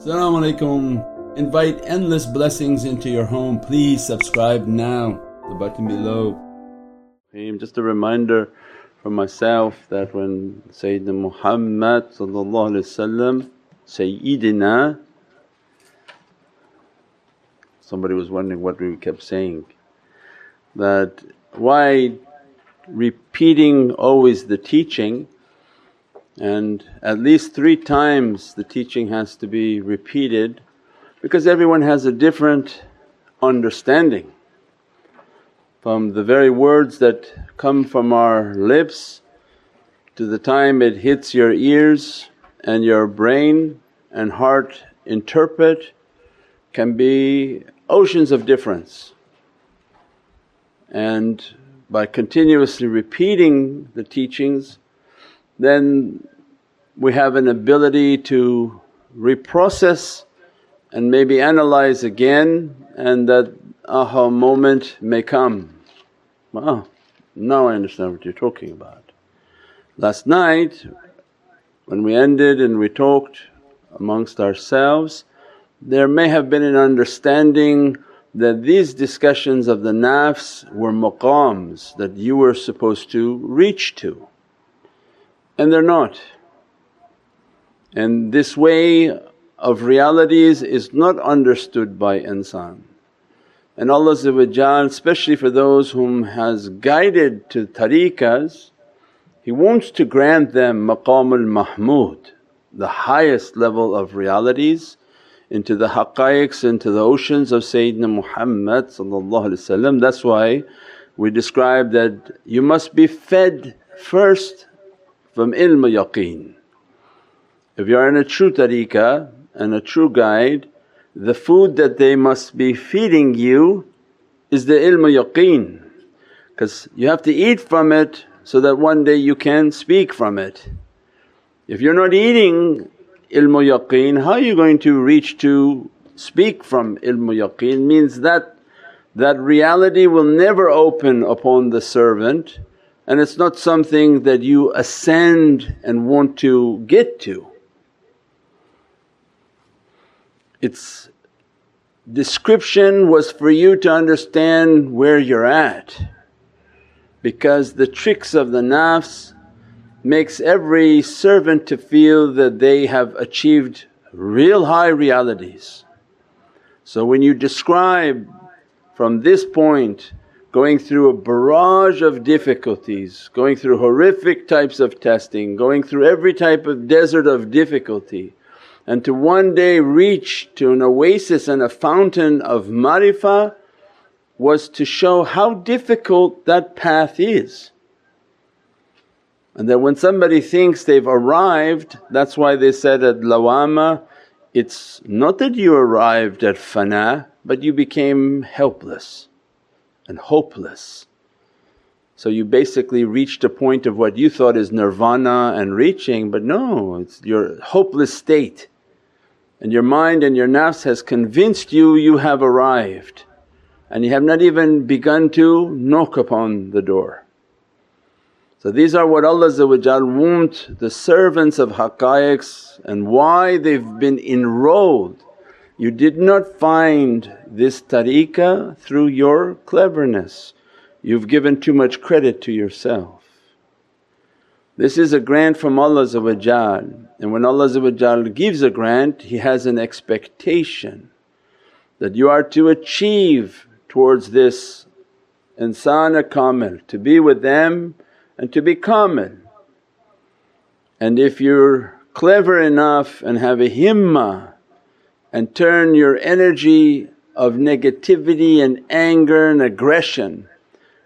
Assalamu alaikum. Invite endless blessings into your home. Please subscribe now, the button below. Just a reminder for myself that when Sayyidina Muhammad Sayyidina somebody was wondering what we kept saying that why repeating always the teaching and at least three times the teaching has to be repeated because everyone has a different understanding. From the very words that come from our lips to the time it hits your ears and your brain and heart interpret can be oceans of difference. And by continuously repeating the teachings then we have an ability to reprocess and maybe analyze again and that aha moment may come, ah now I understand what you're talking about. Last night when we ended and we talked amongst ourselves there may have been an understanding that these discussions of the nafs were maqams that you were supposed to reach to and they're not. And this way of realities is not understood by insan. And Allah especially for those whom has guided to tariqas, He wants to grant them maqamul mahmud, the highest level of realities into the haqqaiqs, into the oceans of Sayyidina Muhammad That's why we describe that you must be fed first from ilm yaqeen. If you are in a true tariqah and a true guide, the food that they must be feeding you is the ilm yaqeen because you have to eat from it so that one day you can speak from it. If you're not eating ilm yaqeen, how are you going to reach to speak from ilm yaqeen? Means that that reality will never open upon the servant and it's not something that you ascend and want to get to. Its description was for you to understand where you're at because the tricks of the nafs makes every servant to feel that they have achieved real high realities. So when you describe from this point going through a barrage of difficulties, going through horrific types of testing, going through every type of desert of difficulty and to one day reach to an oasis and a fountain of marifah was to show how difficult that path is. And that when somebody thinks they've arrived that's why they said at Lawama, it's not that you arrived at fana but you became helpless and hopeless. So you basically reached a point of what you thought is nirvana and reaching but no, it's your hopeless state and your mind and your nafs has convinced you you have arrived and you have not even begun to knock upon the door. So these are what Allah want the servants of haqqaiqs and why they've been enrolled you did not find this tariqah through your cleverness, you've given too much credit to yourself. This is a grant from Allah and when Allah gives a grant He has an expectation that you are to achieve towards this insana kamil, to be with them and to be kamil. And if you're clever enough and have a himmah and turn your energy of negativity and anger and aggression,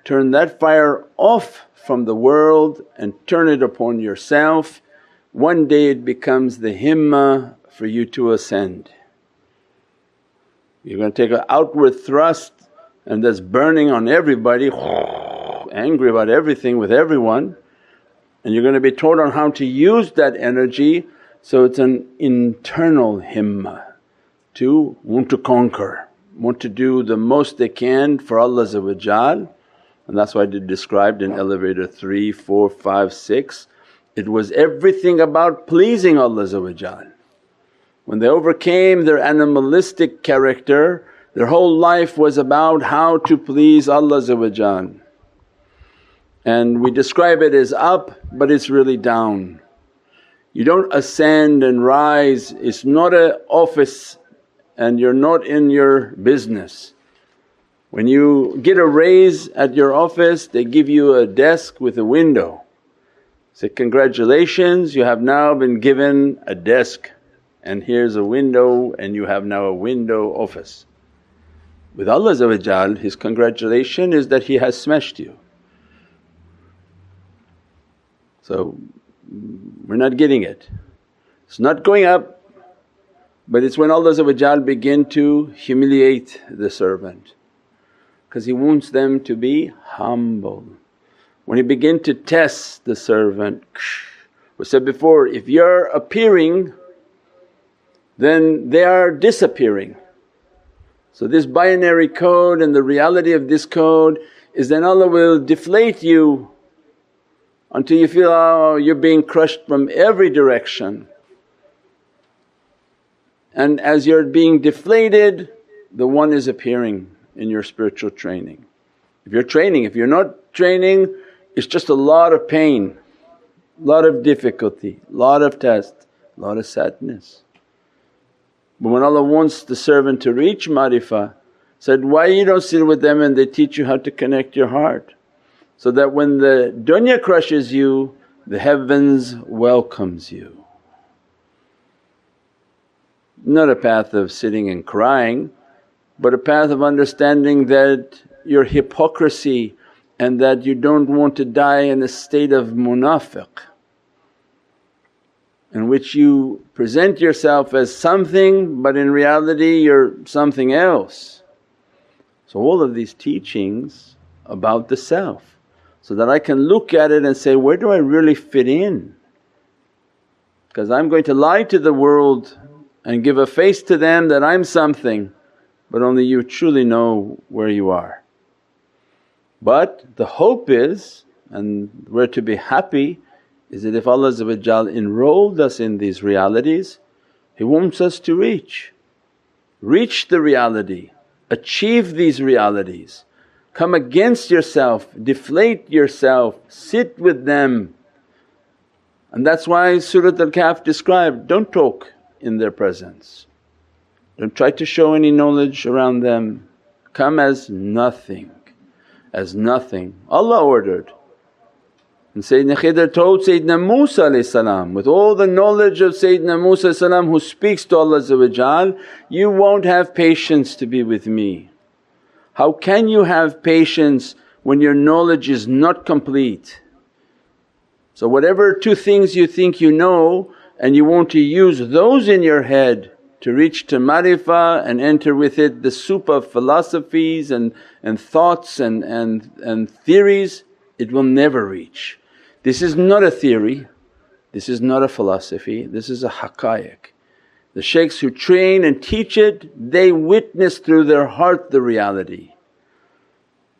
turn that fire off from the world and turn it upon yourself, one day it becomes the himmah for you to ascend. You're going to take an outward thrust and that's burning on everybody, angry about everything with everyone and you're going to be taught on how to use that energy so it's an internal himmah to want to conquer, want to do the most they can for Allah and that's why did described in elevator 3, 4, 5, 6 it was everything about pleasing Allah When they overcame their animalistic character, their whole life was about how to please Allah and we describe it as up but it's really down. You don't ascend and rise, it's not a office and you're not in your business. When you get a raise at your office they give you a desk with a window. Say, congratulations you have now been given a desk and here's a window and you have now a window office. With Allah His congratulation is that He has smashed you. So we're not getting it. It's not going up but it's when Allah begin to humiliate the servant because He wants them to be humble. When He begin to test the servant, we said before if you're appearing then they are disappearing. So this binary code and the reality of this code is then Allah will deflate you until you feel, oh you're being crushed from every direction. And as you're being deflated the one is appearing in your spiritual training. If you're training, if you're not training it's just a lot of pain, lot of difficulty, lot of test, lot of sadness. But when Allah wants the servant to reach marifah said, why you don't sit with them and they teach you how to connect your heart so that when the dunya crushes you the heavens welcomes you not a path of sitting and crying but a path of understanding that your hypocrisy and that you don't want to die in a state of munafiq in which you present yourself as something but in reality you're something else. So all of these teachings about the self so that I can look at it and say, where do I really fit in? Because I'm going to lie to the world and give a face to them that I'm something but only you truly know where you are. But the hope is and we're to be happy is that if Allah enrolled us in these realities He wants us to reach. Reach the reality, achieve these realities, come against yourself, deflate yourself, sit with them. And that's why Surat Al-Kahf described, don't talk in their presence. Don't try to show any knowledge around them, come as nothing, as nothing. Allah ordered. And Sayyidina Khidr told Sayyidina Musa salam, with all the knowledge of Sayyidina Musa salam, who speaks to Allah you won't have patience to be with me. How can you have patience when your knowledge is not complete? So whatever two things you think you know and you want to use those in your head to reach to marifah and enter with it the soup of philosophies and, and thoughts and, and, and theories, it will never reach. This is not a theory, this is not a philosophy, this is a haqqaiq. The shaykhs who train and teach it, they witness through their heart the reality.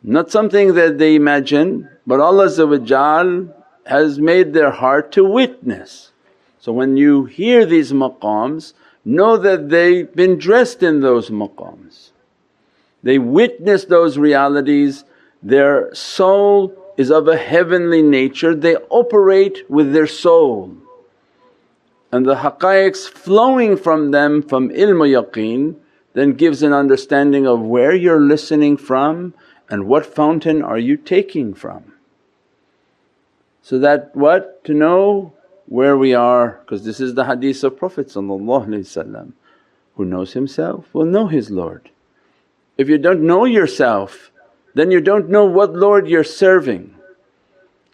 Not something that they imagine but Allah has made their heart to witness. So when you hear these maqams know that they've been dressed in those maqams. They witness those realities, their soul is of a heavenly nature, they operate with their soul. And the haqqaiqs flowing from them from ilm yaqeen then gives an understanding of where you're listening from and what fountain are you taking from. So that what? To know where we are because this is the hadith of Prophet who knows himself will know his Lord. If you don't know yourself then you don't know what Lord you're serving.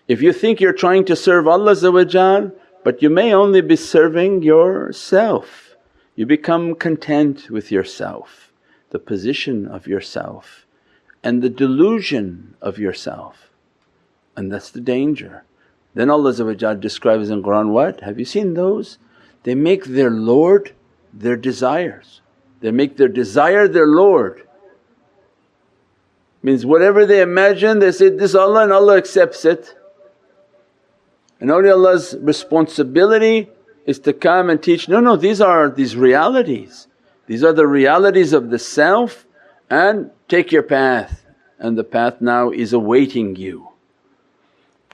If you think you're trying to serve Allah but you may only be serving yourself, you become content with yourself, the position of yourself and the delusion of yourself and that's the danger. Then Allah describes in Qur'an what? Have you seen those? They make their Lord their desires, they make their desire their Lord. Means whatever they imagine they say, this Allah and Allah accepts it. And only Allah's responsibility is to come and teach, no, no these are these realities. These are the realities of the self and take your path and the path now is awaiting you.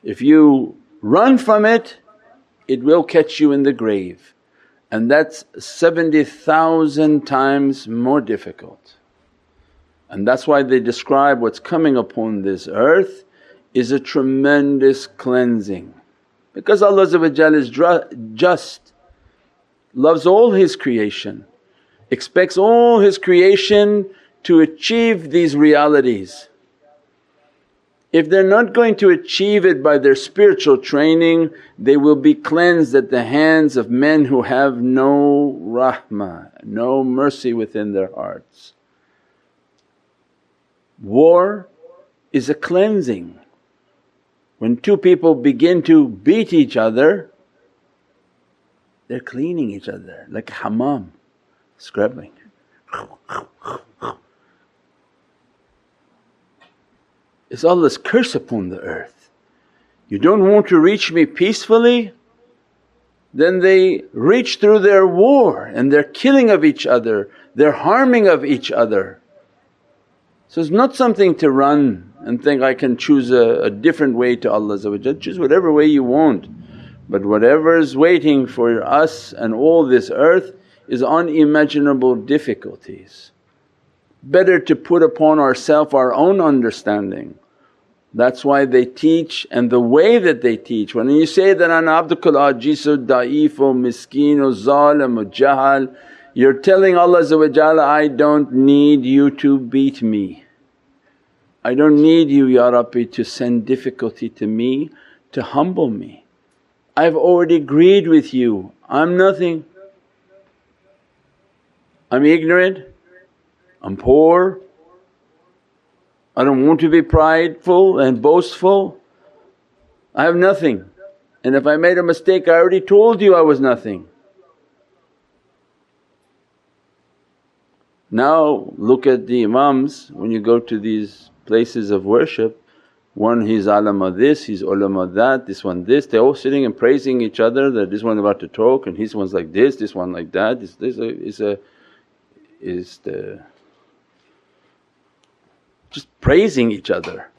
If you run from it, it will catch you in the grave and that's 70,000 times more difficult. And that's why they describe what's coming upon this earth is a tremendous cleansing. Because Allah is just, loves all His creation, expects all His creation to achieve these realities. If they're not going to achieve it by their spiritual training, they will be cleansed at the hands of men who have no rahmah, no mercy within their hearts. War is a cleansing. When two people begin to beat each other, they're cleaning each other like a hammam, scrubbing. It's Allah's curse upon the earth. You don't want to reach me peacefully? Then they reach through their war and their killing of each other, their harming of each other. So it's not something to run and think, I can choose a, a different way to Allah choose whatever way you want. But whatever is waiting for us and all this earth is unimaginable difficulties. Better to put upon ourself our own understanding. That's why they teach and the way that they teach. When you say that, ana abdukal ajisu da'eefu miskinu zalimu jahal you're telling Allah I don't need you to beat me. I don't need you Ya Rabbi to send difficulty to me to humble me. I've already agreed with you, I'm nothing. I'm ignorant, I'm poor, I don't want to be prideful and boastful. I have nothing. And if I made a mistake I already told you I was nothing. Now look at the imams. When you go to these places of worship, one he's alama this, he's ulama that, this one this, they're all sitting and praising each other that this one about to talk and his one's like this, this one like that, this, this is a is the just praising each other.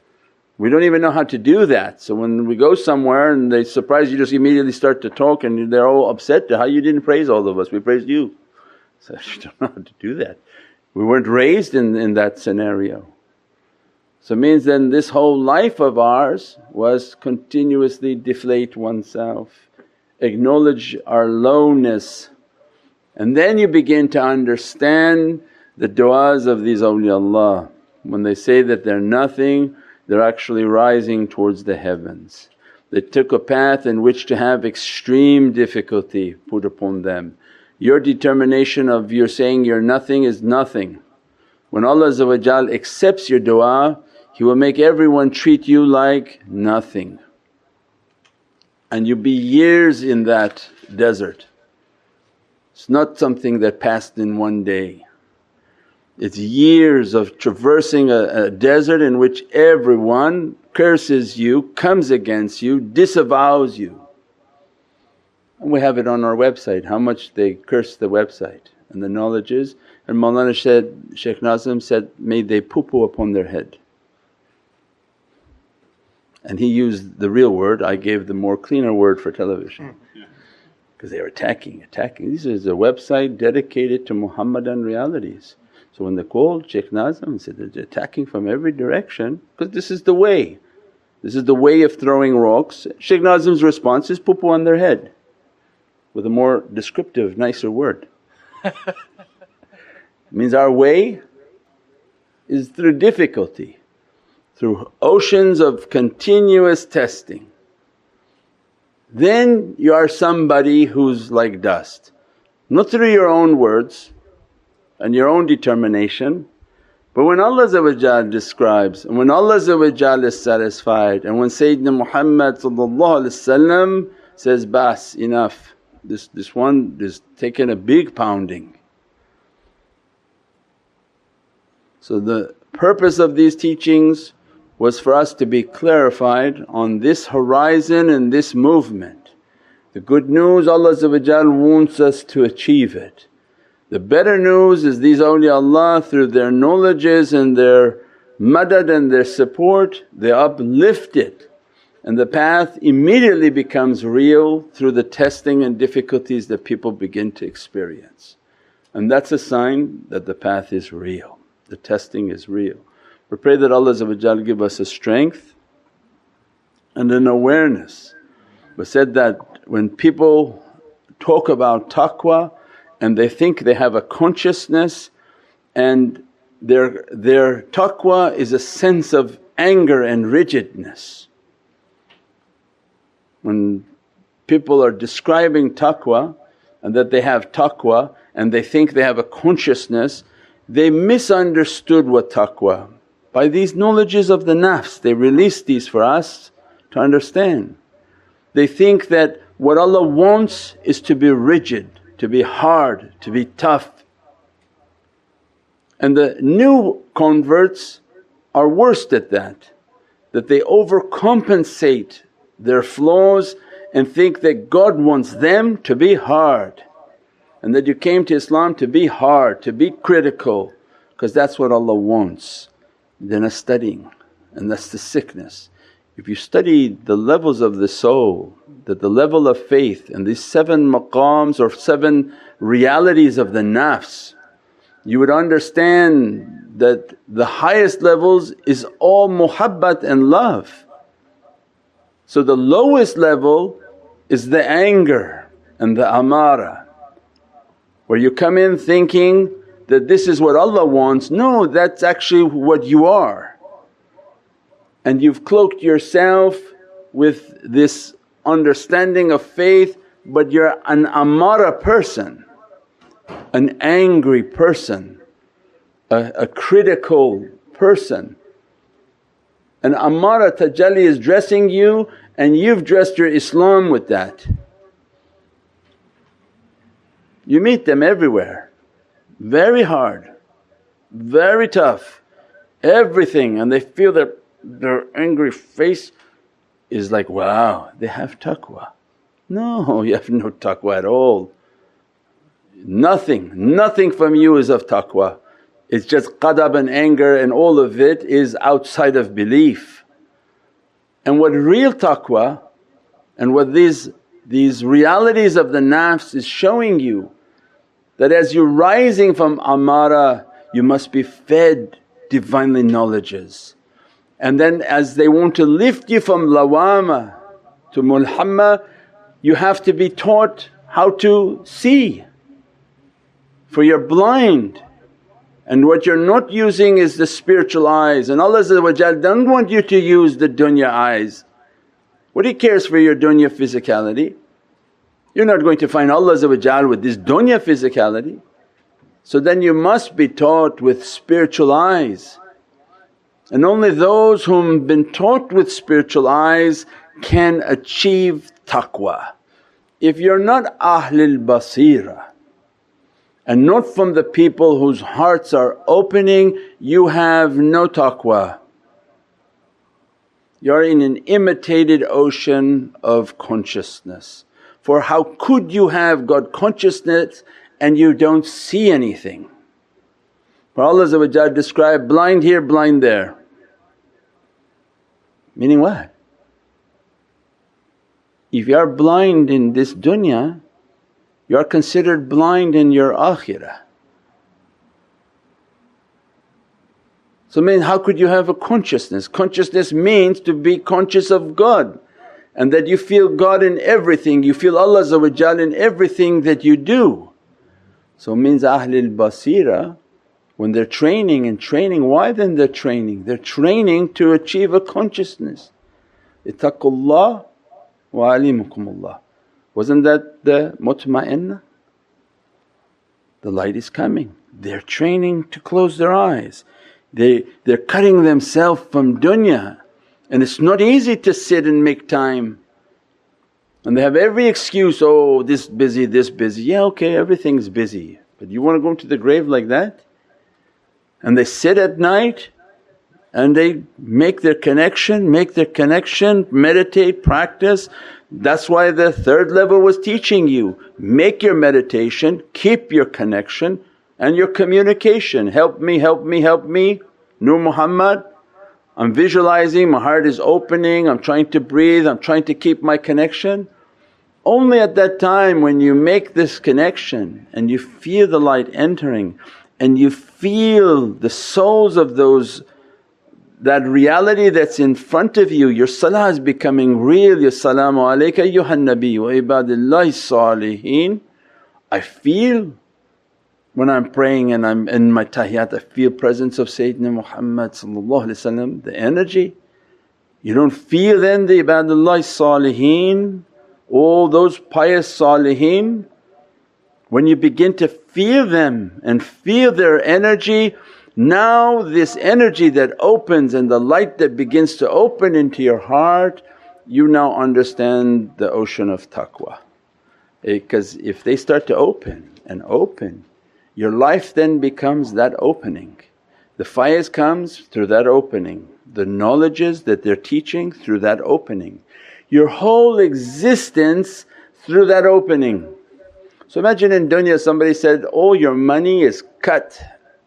We don't even know how to do that. So when we go somewhere and they surprise you just immediately start to talk and they're all upset, how you didn't praise all of us, we praised you. So you don't know how to do that. We weren't raised in, in that scenario. So it means then this whole life of ours was continuously deflate oneself, acknowledge our lowness and then you begin to understand the du'as of these awliyaullah. When they say that they're nothing, they're actually rising towards the heavens. They took a path in which to have extreme difficulty put upon them. Your determination of you're saying you're nothing is nothing. When Allah accepts your du'a, He will make everyone treat you like nothing and you'll be years in that desert. It's not something that passed in one day. It's years of traversing a, a desert in which everyone curses you, comes against you, disavows you. And we have it on our website how much they curse the website and the knowledges. And Mawlana said, Shaykh Nazim said, may they poo poo upon their head. And he used the real word, I gave the more cleaner word for television hmm. because they were attacking, attacking. This is a website dedicated to Muhammadan realities. So when they called Shaykh Nazim and said they're attacking from every direction because this is the way. This is the way of throwing rocks. Shaykh Nazim's response is poo on their head with a more descriptive, nicer word. means our way is through difficulty, through oceans of continuous testing. Then you are somebody who's like dust, not through your own words and your own determination but when Allah describes and when Allah is satisfied and when Sayyidina Muhammad says, Bas enough this, this one is taking a big pounding. So the purpose of these teachings was for us to be clarified on this horizon and this movement. The good news Allah wants us to achieve it. The better news is these awliyaullah through their knowledges and their madad and their support they uplift it and the path immediately becomes real through the testing and difficulties that people begin to experience. And that's a sign that the path is real, the testing is real. We pray that Allah give us a strength and an awareness. We said that when people talk about taqwa and they think they have a consciousness and their, their taqwa is a sense of anger and rigidness. When people are describing taqwa and that they have taqwa and they think they have a consciousness, they misunderstood what taqwa. By these knowledges of the nafs they release these for us to understand. They think that what Allah wants is to be rigid, to be hard, to be tough. And the new converts are worst at that, that they overcompensate their flaws and think that God wants them to be hard and that you came to Islam to be hard, to be critical because that's what Allah wants. They're not studying and that's the sickness. If you study the levels of the soul, that the level of faith and these seven maqams or seven realities of the nafs, you would understand that the highest levels is all muhabbat and love. So the lowest level is the anger and the amara where you come in thinking that this is what Allah wants, no that's actually what you are. And you've cloaked yourself with this understanding of faith but you're an amara person, an angry person, a, a critical person. An amara tajalli is dressing you and you've dressed your Islam with that. You meet them everywhere, very hard, very tough, everything and they feel their, their angry face is like, wow they have taqwa. No, you have no taqwa at all. Nothing, nothing from you is of taqwa. It's just qadab and anger and all of it is outside of belief. And what real taqwa and what these, these realities of the nafs is showing you that as you're rising from amara you must be fed Divinely knowledges. And then as they want to lift you from lawama to mulhamma you have to be taught how to see for you're blind and what you're not using is the spiritual eyes and Allah doesn't want you to use the dunya eyes. What He cares for your dunya physicality? You're not going to find Allah with this dunya physicality. So then you must be taught with spiritual eyes and only those whom been taught with spiritual eyes can achieve taqwa. If you're not Ahlul Basira and not from the people whose hearts are opening, you have no taqwa. You're in an imitated ocean of consciousness. For how could you have God consciousness and you don't see anything? For Allah described blind here, blind there. Meaning what? If you are blind in this dunya, you are considered blind in your akhirah. So mean how could you have a consciousness? Consciousness means to be conscious of God and that you feel God in everything, you feel Allah in everything that you do. So means Ahlul Basira when they're training and training, why then they're training? They're training to achieve a consciousness. Ittaqullah wa alimukumullah. Wasn't that the mutma'inna? The light is coming. They're training to close their eyes. They, they're cutting themselves from dunya and it's not easy to sit and make time. And they have every excuse, oh this busy, this busy. Yeah okay everything's busy but you want to go into the grave like that? And they sit at night and they make their connection, make their connection, meditate, practice. That's why the third level was teaching you, make your meditation, keep your connection and your communication, help me, help me, help me, Nur Muhammad. I'm visualizing, my heart is opening, I'm trying to breathe, I'm trying to keep my connection. Only at that time when you make this connection and you feel the light entering and you feel the souls of those that reality that's in front of you, your salah is becoming real, Ya salaamu alayka ayyuhan nabi wa ibadillahi salihin. I feel when I'm praying and I'm in my tahiyyat I feel presence of Sayyidina Muhammad the energy. You don't feel then the ibadullah salihin, all those pious salihin. When you begin to feel them and feel their energy now this energy that opens and the light that begins to open into your heart, you now understand the ocean of taqwa. Because eh, if they start to open and open, your life then becomes that opening. The faiz comes through that opening, the knowledges that they're teaching through that opening, your whole existence through that opening. So imagine in dunya somebody said, all your money is cut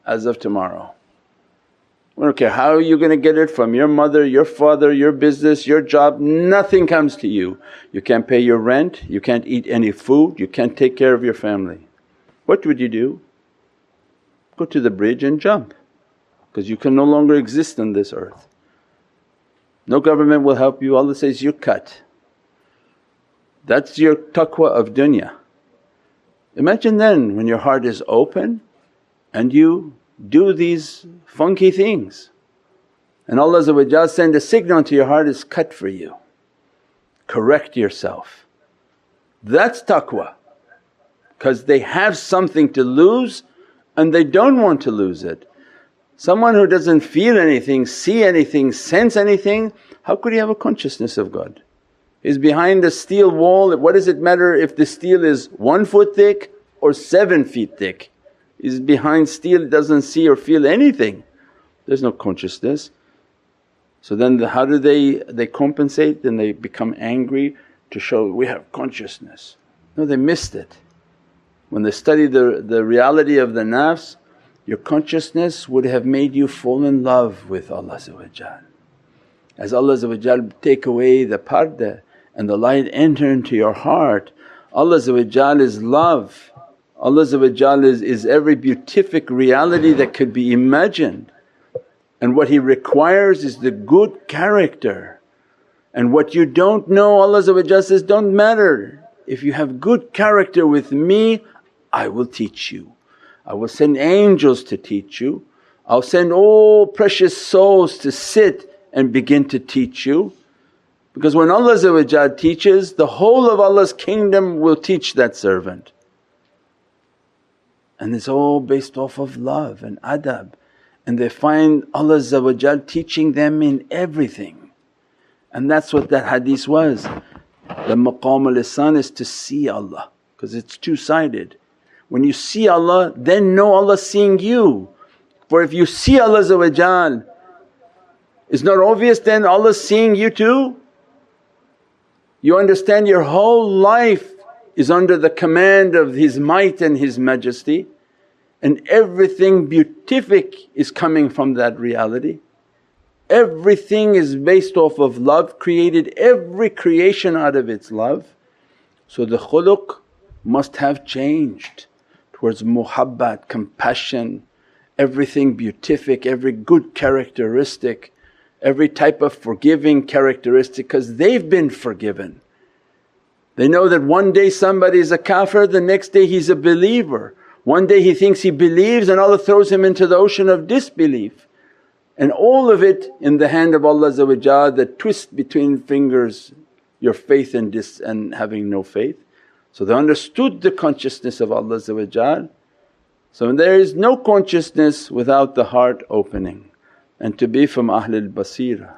as of tomorrow. We don't care how you're going to get it from your mother, your father, your business, your job, nothing comes to you. You can't pay your rent, you can't eat any food, you can't take care of your family. What would you do? Go to the bridge and jump because you can no longer exist on this earth. No government will help you, Allah says, you're cut. That's your taqwa of dunya. Imagine then when your heart is open and you do these funky things and Allah send a signal to your heart is cut for you, correct yourself. That's taqwa because they have something to lose and they don't want to lose it. Someone who doesn't feel anything, see anything, sense anything, how could he have a consciousness of God? He's behind a steel wall, what does it matter if the steel is one foot thick or seven feet thick? is behind steel, it doesn't see or feel anything. There's no consciousness. So then the, how do they, they compensate? Then they become angry to show we have consciousness. No, they missed it. When they study the, the reality of the nafs, your consciousness would have made you fall in love with Allah As Allah take away the parda and the light enter into your heart, Allah is love Allah is, is every beatific reality that could be imagined and what He requires is the good character. And what you don't know Allah says, don't matter, if you have good character with me I will teach you. I will send angels to teach you, I'll send all precious souls to sit and begin to teach you. Because when Allah teaches, the whole of Allah's kingdom will teach that servant and it's all based off of love and adab and they find Allah teaching them in everything. And that's what that hadith was. The maqam al-ihsan is to see Allah because it's two-sided. When you see Allah then know Allah seeing you. For if you see Allah it's not obvious then Allah seeing you too? You understand your whole life is under the command of His might and His majesty and everything beatific is coming from that reality. Everything is based off of love, created every creation out of its love. So the khuluq must have changed towards muhabbat, compassion, everything beatific, every good characteristic, every type of forgiving characteristic because they've been forgiven. They know that one day somebody is a kafir, the next day he's a believer. One day he thinks he believes and Allah throws him into the ocean of disbelief. And all of it in the hand of Allah the twist between fingers your faith and, dis- and having no faith. So they understood the consciousness of Allah So there is no consciousness without the heart opening and to be from Ahlul Basira.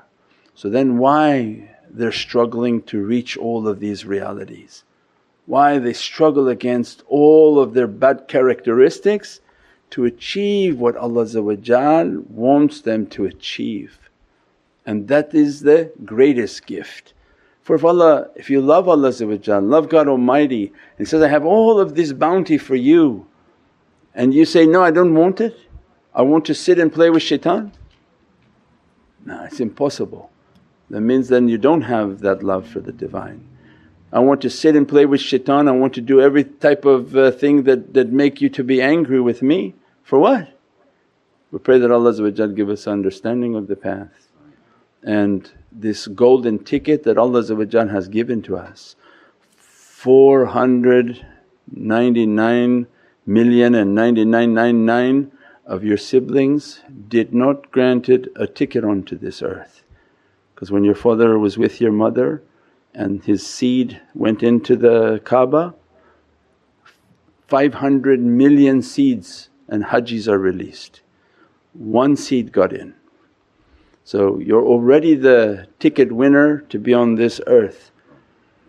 So then why they're struggling to reach all of these realities? Why they struggle against all of their bad characteristics to achieve what Allah wants them to achieve and that is the greatest gift. For if Allah, if you love Allah love God Almighty and says, I have all of this bounty for you and you say, no I don't want it, I want to sit and play with shaitan. No, it's impossible. That means then you don't have that love for the Divine. I want to sit and play with shaitan, I want to do every type of uh, thing that, that make you to be angry with me. For what? We pray that Allah give us understanding of the path and this golden ticket that Allah has given to us 499 million and 9999 of your siblings did not granted a ticket onto this earth. Because when your father was with your mother and his seed went into the Kaaba 500 million seeds and hajis are released, one seed got in. So you're already the ticket winner to be on this earth.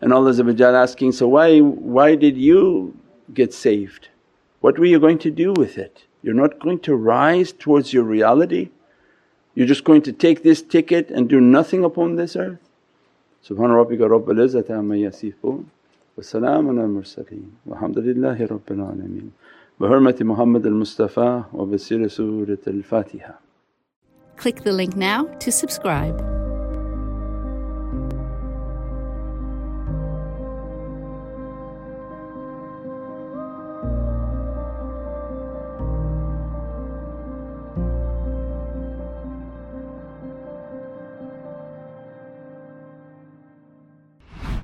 And Allah asking, so why, why did you get saved? What were you going to do with it? You're not going to rise towards your reality? You're just going to take this ticket and do nothing upon this earth? Subhana rabbika rabbil izzati amma yasifoon wa salaamun al mursaleen walhamdulillahi rabbil alameen. Wa bi siri Surat al Fatiha. Click the link now to subscribe.